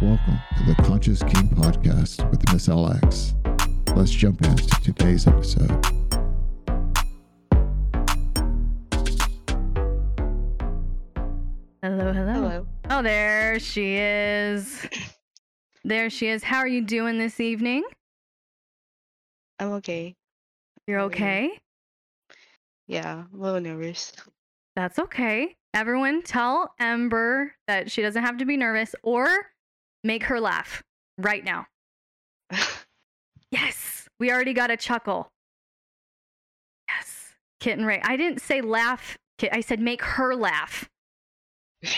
Welcome to the Conscious Kink podcast with Miss LX. Let's jump into today's episode. Hello, hello. Hello. Oh, there she is. There she is. How are you doing this evening? I'm okay. You're How are you? okay? Yeah, a little nervous. That's okay. Everyone, tell Ember that she doesn't have to be nervous or make her laugh right now. Yes, we already got a chuckle. Yes, Kitten Ray. I didn't say laugh. Kit- I said make her laugh.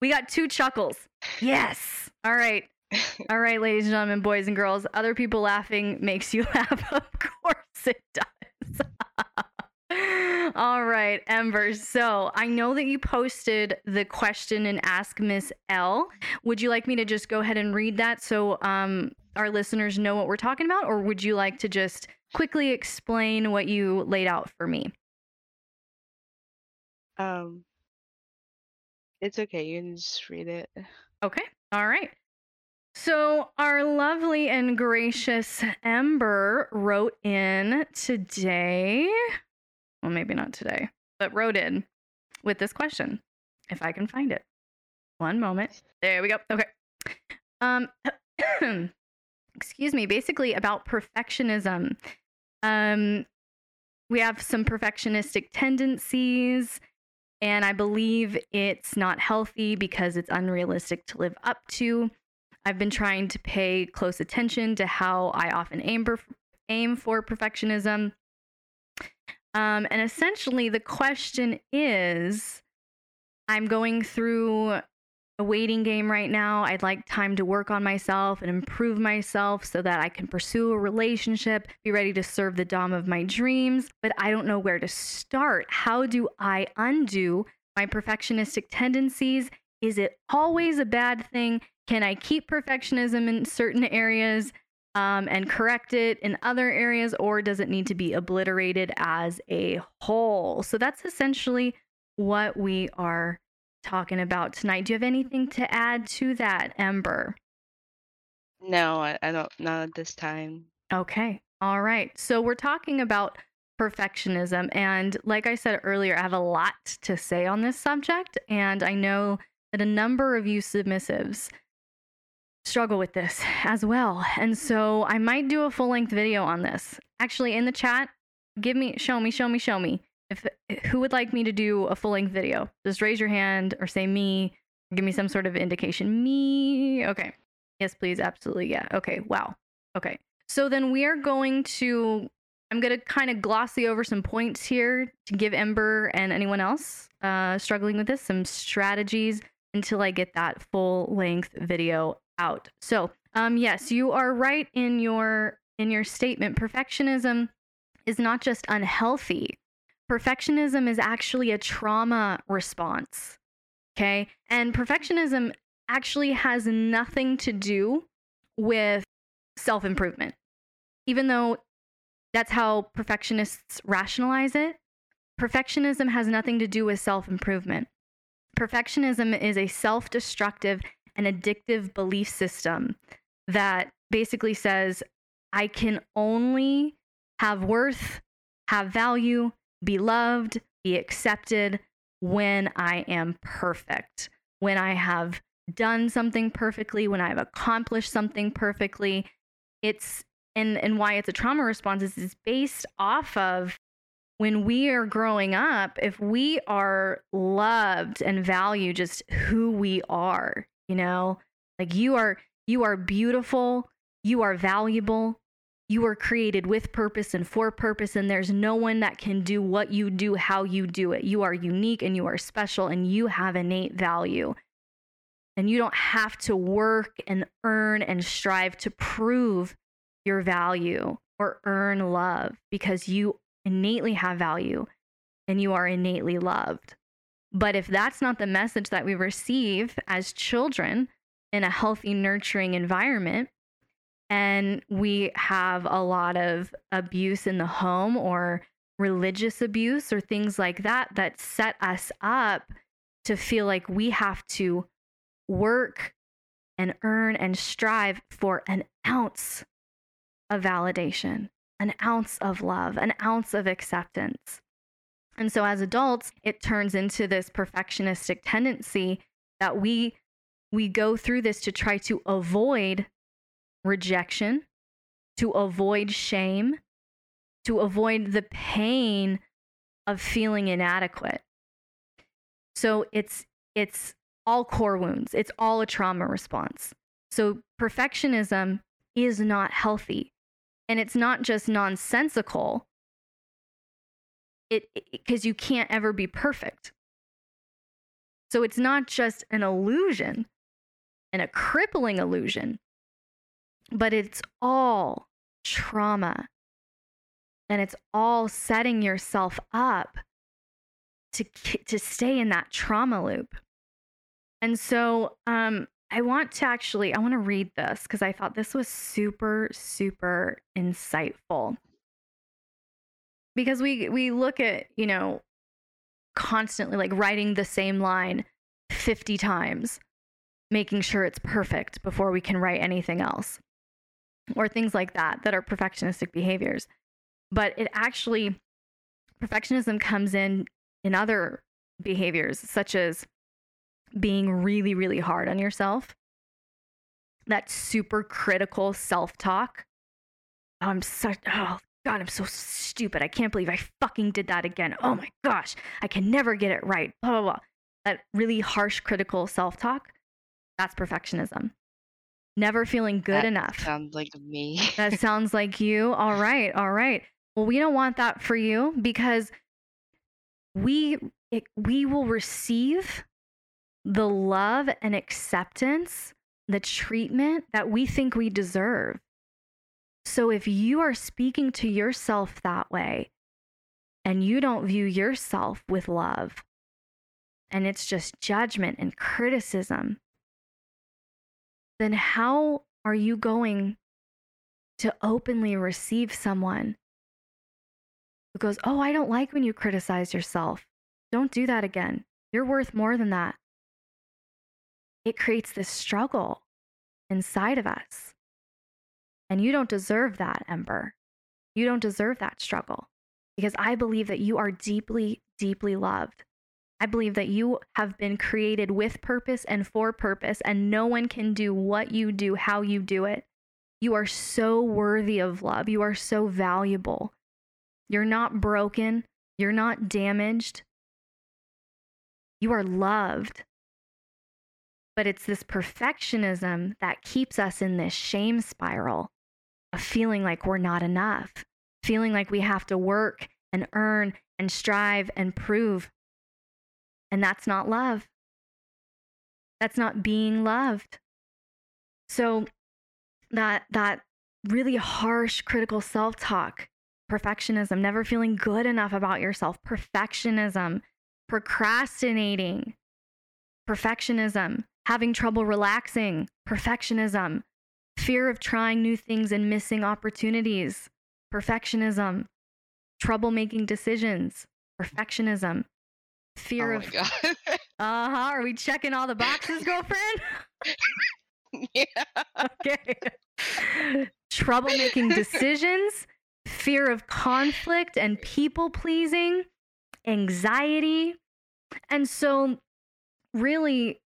We got two chuckles. Yes. All right. All right, ladies and gentlemen, boys and girls. Other people laughing makes you laugh. Of course it does. All right, Ember. So I know that you posted the question and ask Miss Elle. Would you like me to just go ahead and read that so um, our listeners know what we're talking about, or would you like to just quickly explain what you laid out for me? um, it's okay. You can just read it. Okay. All right. So, our lovely and gracious Ember wrote in today. Well, maybe not today, but wrote in with this question, if I can find it. One moment. There we go. Okay. Um, excuse me. Basically, about perfectionism. Um, we have some perfectionistic tendencies and I believe it's not healthy because it's unrealistic to live up to. I've been trying to pay close attention to how I often aim, per- aim for perfectionism. Um, and essentially, the question is I'm going through a waiting game right now. I'd like time to work on myself and improve myself so that I can pursue a relationship, be ready to serve the Dom of my dreams, but I don't know where to start. How do I undo my perfectionistic tendencies? Is it always a bad thing? Can I keep perfectionism in certain areas um, and correct it in other areas, or does it need to be obliterated as a whole? So that's essentially what we are talking about tonight. Do you have anything to add to that, Ember? No, I, I don't. Not at this time. Okay. All right. So we're talking about perfectionism. And like I said earlier, I have a lot to say on this subject. And I know that a number of you submissives struggle with this as well. And so I might do a full length video on this. Actually, in the chat, give me, show me, show me, show me. If who would like me to do a full length video, just raise your hand or say me. Give me some sort of indication. Me. Okay. Yes, please. Absolutely. Yeah. Okay. Wow. Okay. So then we are going to, I'm going to kind of glossy over some points here to give Ember and anyone else uh, struggling with this some strategies until I get that full length video out. So, um, yes, you are right in your in your statement. Perfectionism is not just unhealthy. Perfectionism is actually a trauma response. Okay, and perfectionism actually has nothing to do with self improvement, even though that's how perfectionists rationalize it. Perfectionism has nothing to do with self improvement. Perfectionism is a self destructive and addictive belief system that basically says, I can only have worth, have value, be loved, be accepted when I am perfect, when I have done something perfectly, when I've accomplished something perfectly. It's and and why it's a trauma response is, is based off of when we are growing up, if we are loved and value just who we are, you know, like you are you are beautiful, you are valuable, you are created with purpose and for purpose and there's no one that can do what you do how you do it. You are unique and you are special and you have innate value. And you don't have to work and earn and strive to prove your value or earn love because you innately have value and you are innately loved. But if that's not the message that we receive as children in a healthy, nurturing environment, and we have a lot of abuse in the home or religious abuse or things like that that set us up to feel like we have to work and earn and strive for an ounce of validation, an ounce of love, an ounce of acceptance. And so as adults, it turns into this perfectionistic tendency that we we go through this to try to avoid rejection, to avoid shame, to avoid the pain of feeling inadequate. So it's it's all core wounds. It's all a trauma response. So perfectionism is not healthy. And it's not just nonsensical. It because you can't ever be perfect. So it's not just an illusion and a crippling illusion, but it's all trauma. And it's all setting yourself up to to stay in that trauma loop. And so um, I want to actually I want to read this because I thought this was super super insightful. Because we we look at, you know, constantly like writing the same line 50 times, making sure it's perfect before we can write anything else. Or things like that that are perfectionistic behaviors. But it actually perfectionism comes in in other behaviors such as being really, really hard on yourself, that super critical self talk. Oh, I'm such, oh God, I'm so stupid. I can't believe I fucking did that again. Oh my gosh, I can never get it right. Blah, blah, blah. That really harsh, critical self talk, that's perfectionism. Never feeling good That enough. sounds like me. That sounds like you. All right. All right. Well, we don't want that for you because we it, we will receive the love and acceptance, the treatment that we think we deserve. So if you are speaking to yourself that way and you don't view yourself with love, and it's just judgment and criticism, then how are you going to openly receive someone who goes, Oh, I don't like when you criticize yourself. Don't do that again. You're worth more than that. It creates this struggle inside of us. And you don't deserve that, Ember. You don't deserve that struggle because I believe that you are deeply, deeply loved. I believe that you have been created with purpose and for purpose, and no one can do what you do, how you do it. You are so worthy of love. You are so valuable. You're not broken. You're not damaged. You are loved. But it's this perfectionism that keeps us in this shame spiral of feeling like we're not enough, feeling like we have to work and earn and strive and prove. And that's not love. That's not being loved. So that that really harsh critical self-talk, perfectionism, never feeling good enough about yourself, perfectionism, procrastinating, perfectionism, having trouble relaxing, perfectionism, fear of trying new things and missing opportunities, perfectionism, trouble making decisions, perfectionism, fear oh of uh huh. Are we checking all the boxes, girlfriend? yeah. okay. trouble making decisions, fear of conflict and people pleasing, anxiety. And so, really,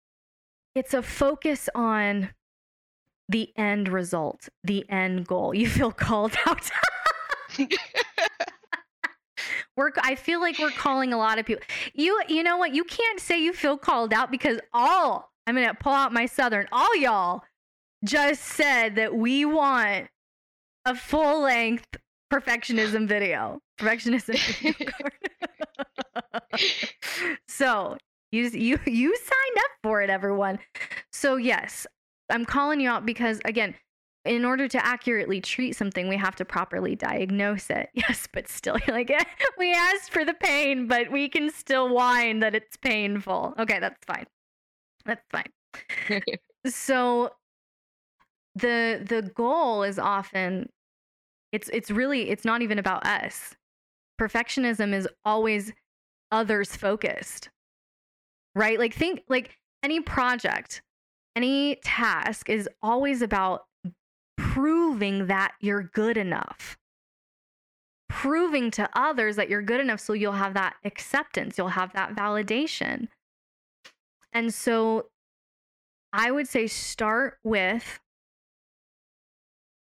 it's a focus on the end result, the end goal. You feel called out. we're I feel like we're calling a lot of people. You you know what? You can't say you feel called out because all I'm gonna pull out my southern. All y'all just said that we want a full length perfectionism video. Perfectionism video. so you you you signed up for it, everyone. So yes, I'm calling you out because again, in order to accurately treat something, we have to properly diagnose it. Yes, but still, you're like, we asked for the pain, but we can still whine that it's painful. Okay, that's fine. That's fine. so the the goal is often it's it's really it's not even about us. Perfectionism is always others focused. Right? Like think like any project any task is always about proving that you're good enough. Proving to others that you're good enough so you'll have that acceptance, you'll have that validation. And so I would say start with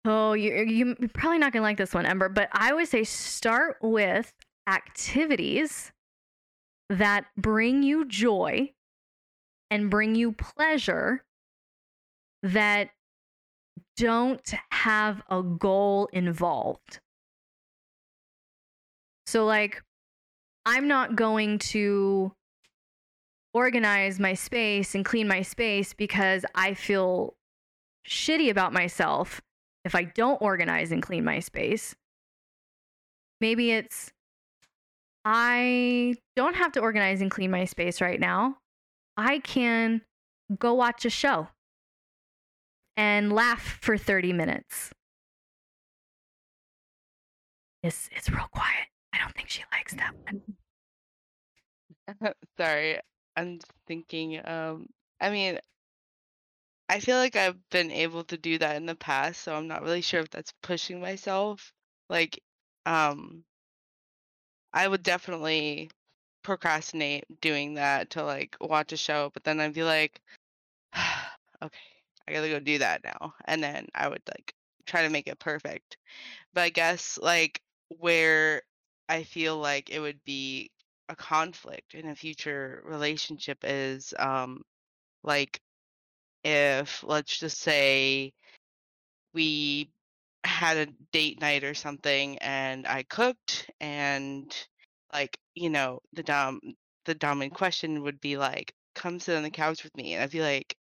Oh, you, you're probably not going to like this one, Ember, but I would say start with activities that bring you joy and bring you pleasure that don't have a goal involved. So, like, I'm not going to organize my space and clean my space because I feel shitty about myself if I don't organize and clean my space. Maybe it's I don't have to organize and clean my space right now. I can go watch a show and laugh for 30 minutes. It's, it's real quiet. I don't think she likes that one. Sorry, I'm thinking. Um, I mean, I feel like I've been able to do that in the past, so I'm not really sure if that's pushing myself. Like, um, I would definitely procrastinate doing that to like watch a show, but then I'd be like, okay, I gotta go do that now. And then I would like try to make it perfect. But I guess like where I feel like it would be a conflict in a future relationship is um like if let's just say we had a date night or something and I cooked and like, you know, the dom the dom in question would be like, come sit on the couch with me and I'd be like,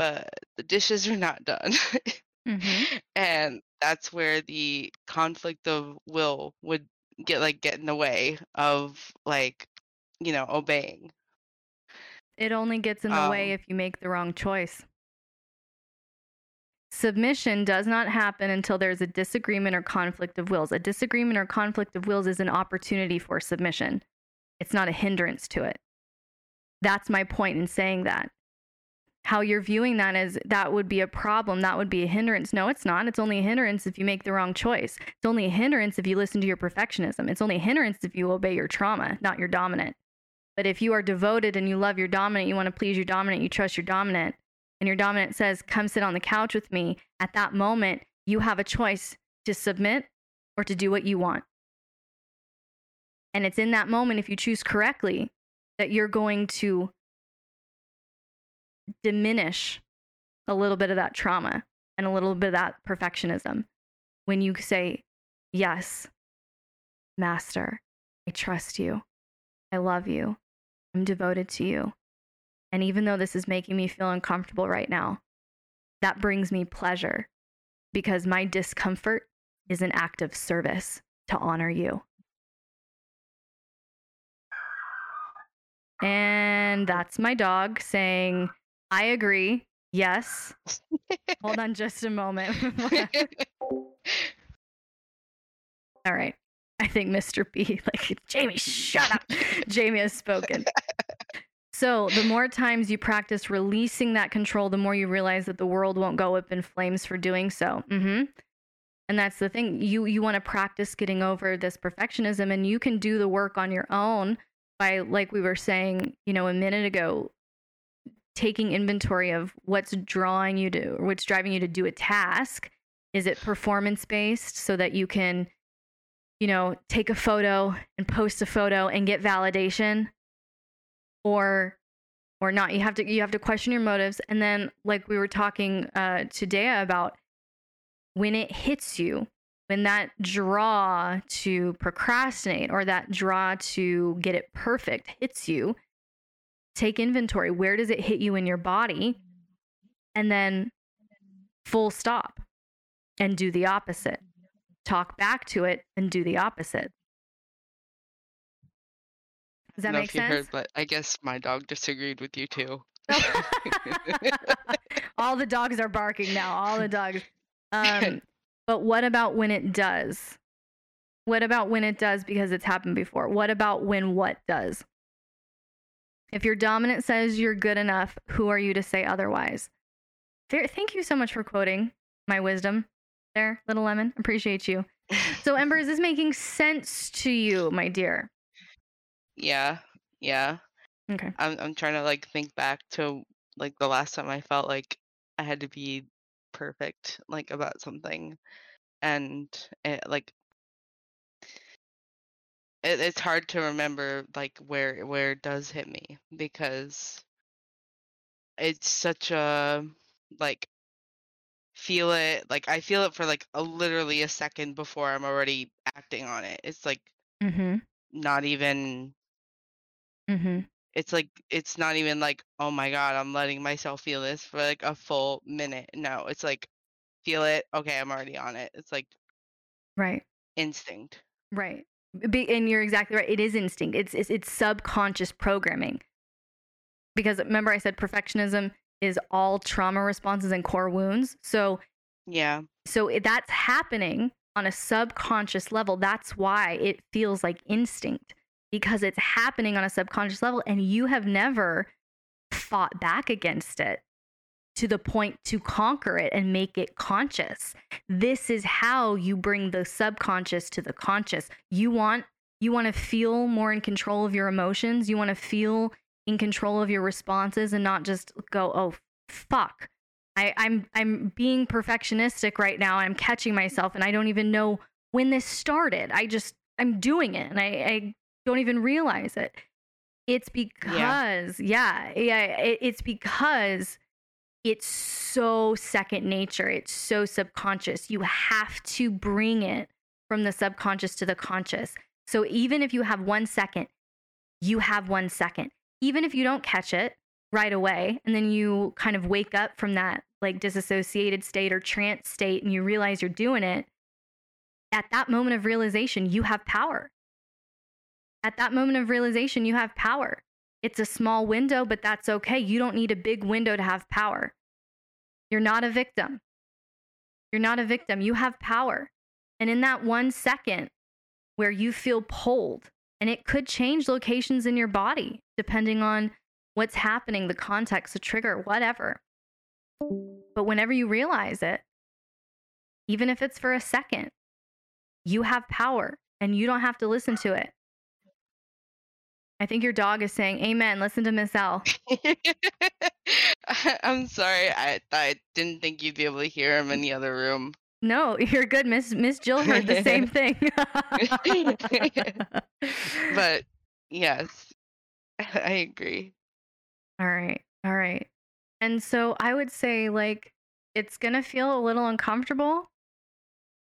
but the dishes are not done. Mm-hmm. and that's where the conflict of will would get like get in the way of like, you know, obeying. It only gets in the Um, way if you make the wrong choice. Submission does not happen until there's a disagreement or conflict of wills. A disagreement or conflict of wills is an opportunity for submission, it's not a hindrance to it. That's my point in saying that. How you're viewing that as that would be a problem, that would be a hindrance. No, it's not. It's only a hindrance if you make the wrong choice. It's only a hindrance if you listen to your perfectionism. It's only a hindrance if you obey your trauma, not your dominant. But if you are devoted and you love your dominant, you want to please your dominant, you trust your dominant, and your dominant says, Come sit on the couch with me, at that moment, you have a choice to submit or to do what you want. And it's in that moment, if you choose correctly, that you're going to diminish a little bit of that trauma and a little bit of that perfectionism when you say, Yes, Master, I trust you. I love you. I'm devoted to you. And even though this is making me feel uncomfortable right now, that brings me pleasure because my discomfort is an act of service to honor you. And that's my dog saying, I agree. Yes. Hold on just a moment. All right. I think Mr. B, like, Jamie, shut up. Jamie has spoken. So, the more times you practice releasing that control, the more you realize that the world won't go up in flames for doing so. Mm-hmm. And that's the thing. You you want to practice getting over this perfectionism, and you can do the work on your own by, like we were saying, you know, a minute ago, taking inventory of what's drawing you to, or what's driving you to do a task. Is it performance based, so that you can you know, take a photo and post a photo and get validation or or not. You have to you have to question your motives and then like we were talking uh to Dea about when it hits you, when that draw to procrastinate or that draw to get it perfect hits you, take inventory. Where does it hit you in your body? And then full stop and do the opposite talk back to it and do the opposite. Does that I don't know make if you sense? heard, but I guess my dog disagreed with you too. all the dogs are barking now. All the dogs. Um, but what about when it does? What about when it does because it's happened before? What about when what does? If your dominant says you're good enough, who are you to say otherwise? Thank you so much for quoting my wisdom there, little lemon. Appreciate you. So, Ember, is this making sense to you, my dear? Yeah, yeah. Okay. I'm I'm trying to like think back to like the last time I felt like I had to be perfect like about something, and it, like it, it's hard to remember like where where it does hit me because it's such a like feel it like I feel it for like a literally a second before I'm already acting on it. It's like Mm-hmm. not even Mm-hmm. it's like it's not even like oh my god i'm letting myself feel this for like a full minute no it's like feel it okay i'm already on it it's like Right. instinct Right. Be, and you're exactly right. It is instinct. It's, it's it's subconscious programming. Because remember I said perfectionism is all trauma responses and core wounds. So yeah so that's happening on a subconscious level. That's why it feels like instinct because it's happening on a subconscious level and you have never fought back against it to the point to conquer it and make it conscious. This is how you bring the subconscious to the conscious. You want you want to feel more in control of your emotions. You want to feel in control of your responses and not just go, "Oh, fuck. I, I'm I'm being perfectionistic right now. I'm catching myself, and I don't even know when this started. I just I'm doing it, and I, I don't even realize it. It's because yeah, yeah, it, it's because it's so second nature. It's so subconscious. You have to bring it from the subconscious to the conscious. So even if you have one second, you have one second. Even if you don't catch it right away, and then you kind of wake up from that like disassociated state or trance state and you realize you're doing it, at that moment of realization, you have power. At that moment of realization, you have power. It's a small window, but that's okay. You don't need a big window to have power. You're not a victim. You're not a victim. You have power. And in that one second where you feel pulled, and it could change locations in your body depending on what's happening, the context, the trigger, whatever. But whenever you realize it, even if it's for a second, you have power and you don't have to listen to it. I think your dog is saying, Amen. Listen to Miss Elle. i'm sorry i i didn't think you'd be able to hear him in the other room No, you're good. Miss Miss Jill heard the same thing. but yes i agree all right. All right. And so I would say like it's going to feel a little uncomfortable,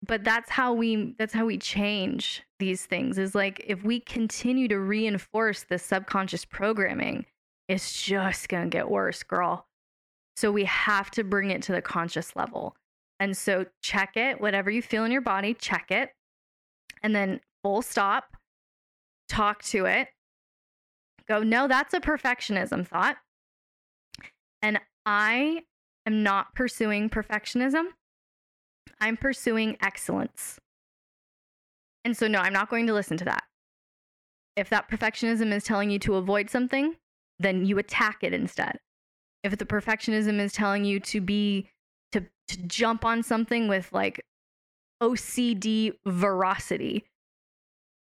but that's how we that's how we change these things is like if we continue to reinforce the subconscious programming, it's just going to get worse, girl. So we have to bring it to the conscious level. And so check it, whatever you feel in your body, check it. And then full stop, talk to it. Go, no, that's a perfectionism thought. And I am not pursuing perfectionism. I'm pursuing excellence. And so, no, I'm not going to listen to that. If that perfectionism is telling you to avoid something, then you attack it instead. If the perfectionism is telling you to be, to, to jump on something with like OCD veracity,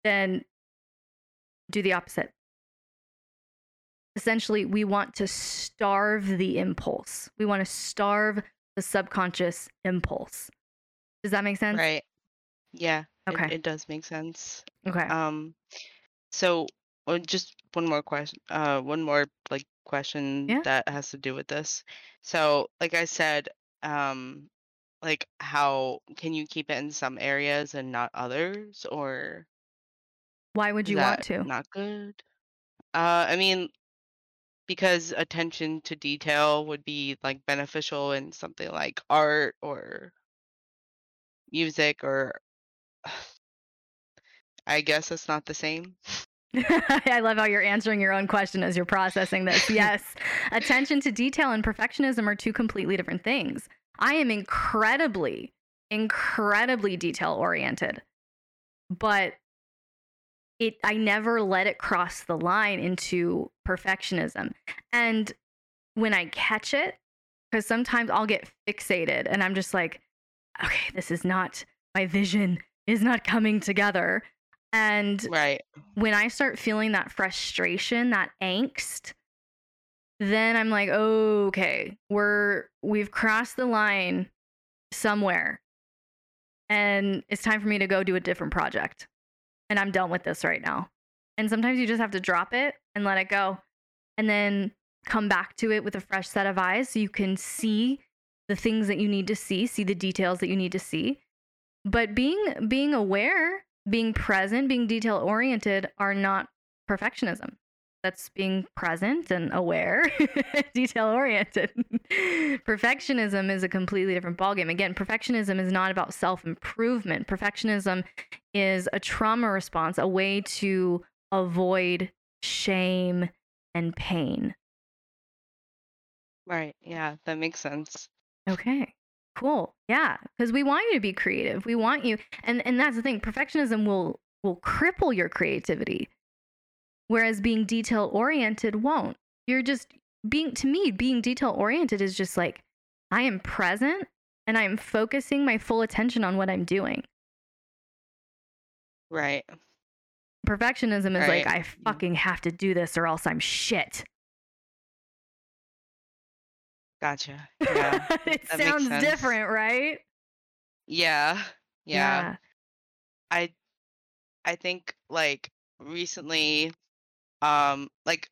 then do the opposite. Essentially, we want to starve the impulse. We want to starve the subconscious impulse. Does that make sense? right yeah Okay. it, does make sense Okay. um so uh, just one more question uh one more like question Yeah. that has to do with this so like i said um like how can you keep it in some areas and not others or Why would you want to? not good uh i mean because attention to detail would be like beneficial in something like art or music or i guess it's not the same I love how you're answering your own question as you're processing this. Yes. Attention to detail and perfectionism are two completely different things. I am incredibly, incredibly detail oriented. But it I never let it cross the line into perfectionism. And when I catch it, because sometimes I'll get fixated and I'm just like, okay, this is not my vision is not coming together. And Right. when I start feeling that frustration, that angst, then I'm like, oh, okay, we're we've crossed the line somewhere. And it's time for me to go do a different project. And I'm done with this right now. And sometimes you just have to drop it and let it go. And then come back to it with a fresh set of eyes so you can see the things that you need to see, see the details that you need to see. But being being aware, being present, being detail oriented are not perfectionism. That's being present and aware, detail oriented. Perfectionism is a completely different ballgame. Again, perfectionism is not about self improvement. Perfectionism is a trauma response, a way to avoid shame and pain. Right. Yeah, that makes sense. Okay. Cool. Yeah, because we want you to be creative. We want you, and and that's the thing. Perfectionism will will cripple your creativity, whereas being detail oriented won't. You're just being to me being detail oriented is just like I am present and I am focusing my full attention on what I'm doing. Right. Perfectionism is like I mm-hmm. fucking have to do this or else I'm shit. Gotcha. Yeah. it sounds different, right? yeah. Yeah. I I think like recently um like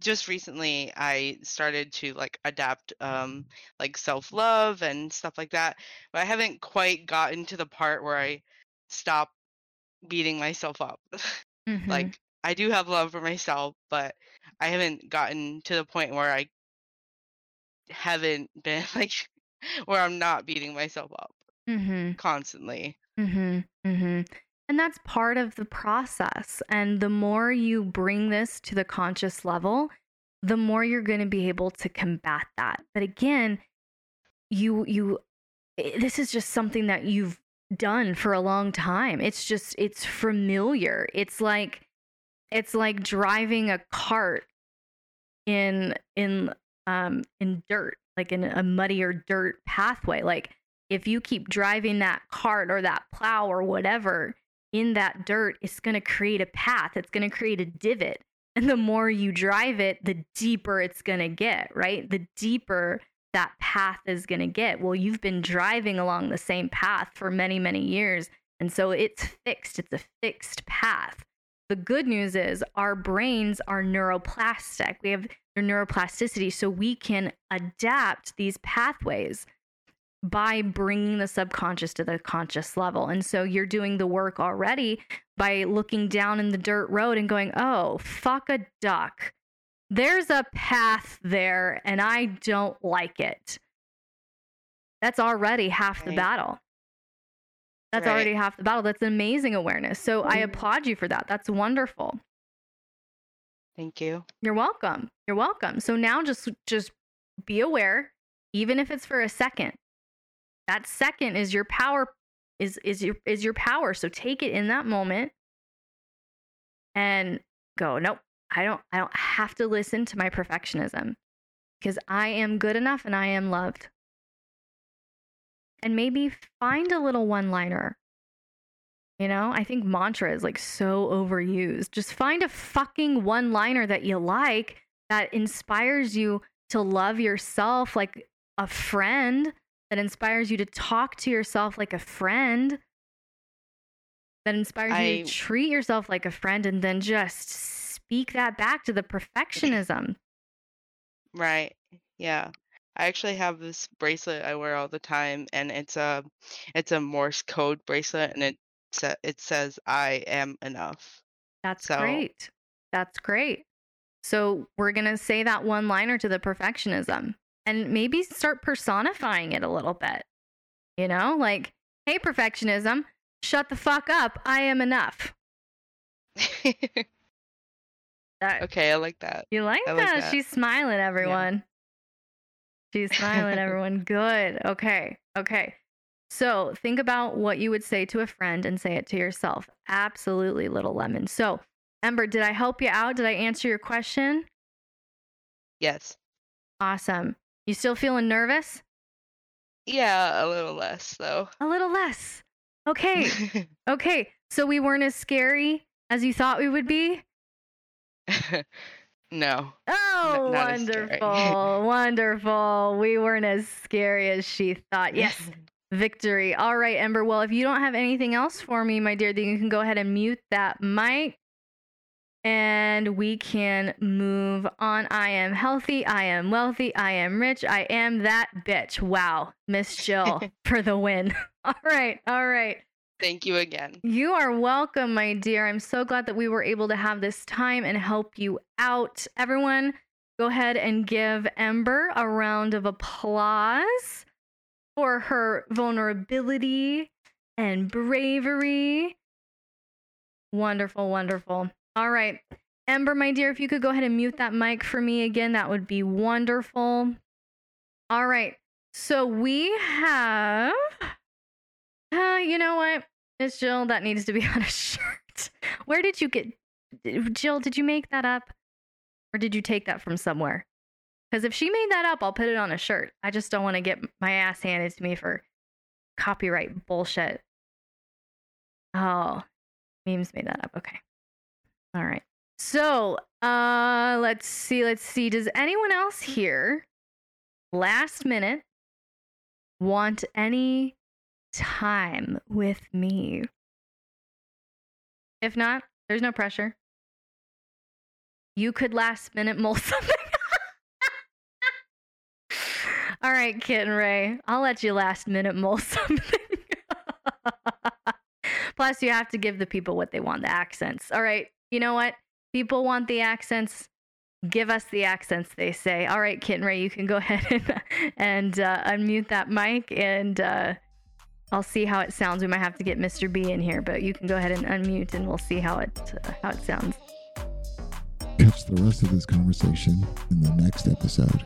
just recently I started to like adapt um like self-love and stuff like that. But I haven't quite gotten to the part where I stop beating myself up. Mhm. like I do have love for myself, but I haven't gotten to the point where I haven't been like where I'm not beating myself up Mhm. constantly. Mhm. Mhm. And that's part of the process. And the more you bring this to the conscious level, the more you're going to be able to combat that. But again, you you this is just something that you've done for a long time. It's just it's familiar. It's like it's like driving a cart in in um in dirt, like in a muddy or dirt pathway. Like if you keep driving that cart or that plow or whatever in that dirt, it's going to create a path. It's going to create a divot. And the more you drive it, the deeper it's going to get, right? The deeper that path is going to get. Well, you've been driving along the same path for many, many years. And so it's fixed, it's a fixed path. The good news is our brains are neuroplastic. We have their neuroplasticity, so we can adapt these pathways by bringing the subconscious to the conscious level. And so you're doing the work already by looking down in the dirt road and going, oh, fuck a duck. There's a path there and I don't like it. That's already half the battle. That's Right. already half the battle. That's amazing awareness. So I Mhm. applaud you for that. That's wonderful. Thank you. You're welcome. You're welcome. So now just just be aware, even if it's for a second. That second is your power is is your is your power. So take it in that moment and go, nope, I don't I don't have to listen to my perfectionism because I am good enough and I am loved. And maybe find a little one-liner you know, I think mantra is like so overused. Just find a fucking one liner that you like that inspires you to love yourself like a friend, that inspires you to talk to yourself like a friend, that inspires you to treat yourself like a friend, and then just speak that back to the perfectionism. Right. Yeah. I actually have this bracelet I wear all the time and it's a it's a Morse code bracelet and it sa- it says I am enough. That's So- great. That's great. So we're going to say that one liner to the perfectionism and maybe start personifying it a little bit. You know, like, hey, perfectionism, shut the fuck up. I am enough. That, okay, I like that. You like that? like that. She's smiling, everyone. She's smiling, everyone. Good. Okay. Okay. So think about what you would say to a friend and say it to yourself. Absolutely, little lemon. So, Ember, did I help you out? Did I answer your question? Yes. Awesome. You still feeling nervous? Yeah, a little less though. A little less. Okay. okay. So we weren't as scary as you thought we would be? no. Oh, wonderful. wonderful. We weren't as scary as she thought. Yes. Victory. All right, Ember. Well, if you don't have anything else for me, my dear, then you can go ahead and mute that mic and we can move on. I am healthy. I am wealthy. I am rich. I am that bitch. Wow. Miss Jill for the win. All right. All right. Thank you again. You are welcome, my dear. I'm so glad that we were able to have this time and help you out. Everyone, go ahead and give Ember a round of applause for her vulnerability and bravery. Wonderful, wonderful. All right. Ember, my dear, if you could go ahead and mute that mic for me again, that would be wonderful. All right. So we have. Uh, you know what? It's Jill. That needs to be on a shirt. Where did you get. Jill, did you make that up? Or did you take that from somewhere? Because if she made that up, I'll put it on a shirt. I just don't want to get my ass handed to me for copyright bullshit. Oh, memes made that up. Okay. All right. So, uh, let's see. Let's see. Does anyone else here, last minute, want any time with me? If not, there's no pressure. You could last minute mull something. All right, Kitten Ray. I'll let you last minute mull something. Plus, you have to give the people what they want the accents. All right you know what? People want the accents. Give us the accents, they say. All right, Kitten Ray, you can go ahead and, and uh, unmute that mic and uh, I'll see how it sounds. We might have to get Mr. B in here, but you can go ahead and unmute and we'll see how it uh, how it sounds. Catch the rest of this conversation in the next episode.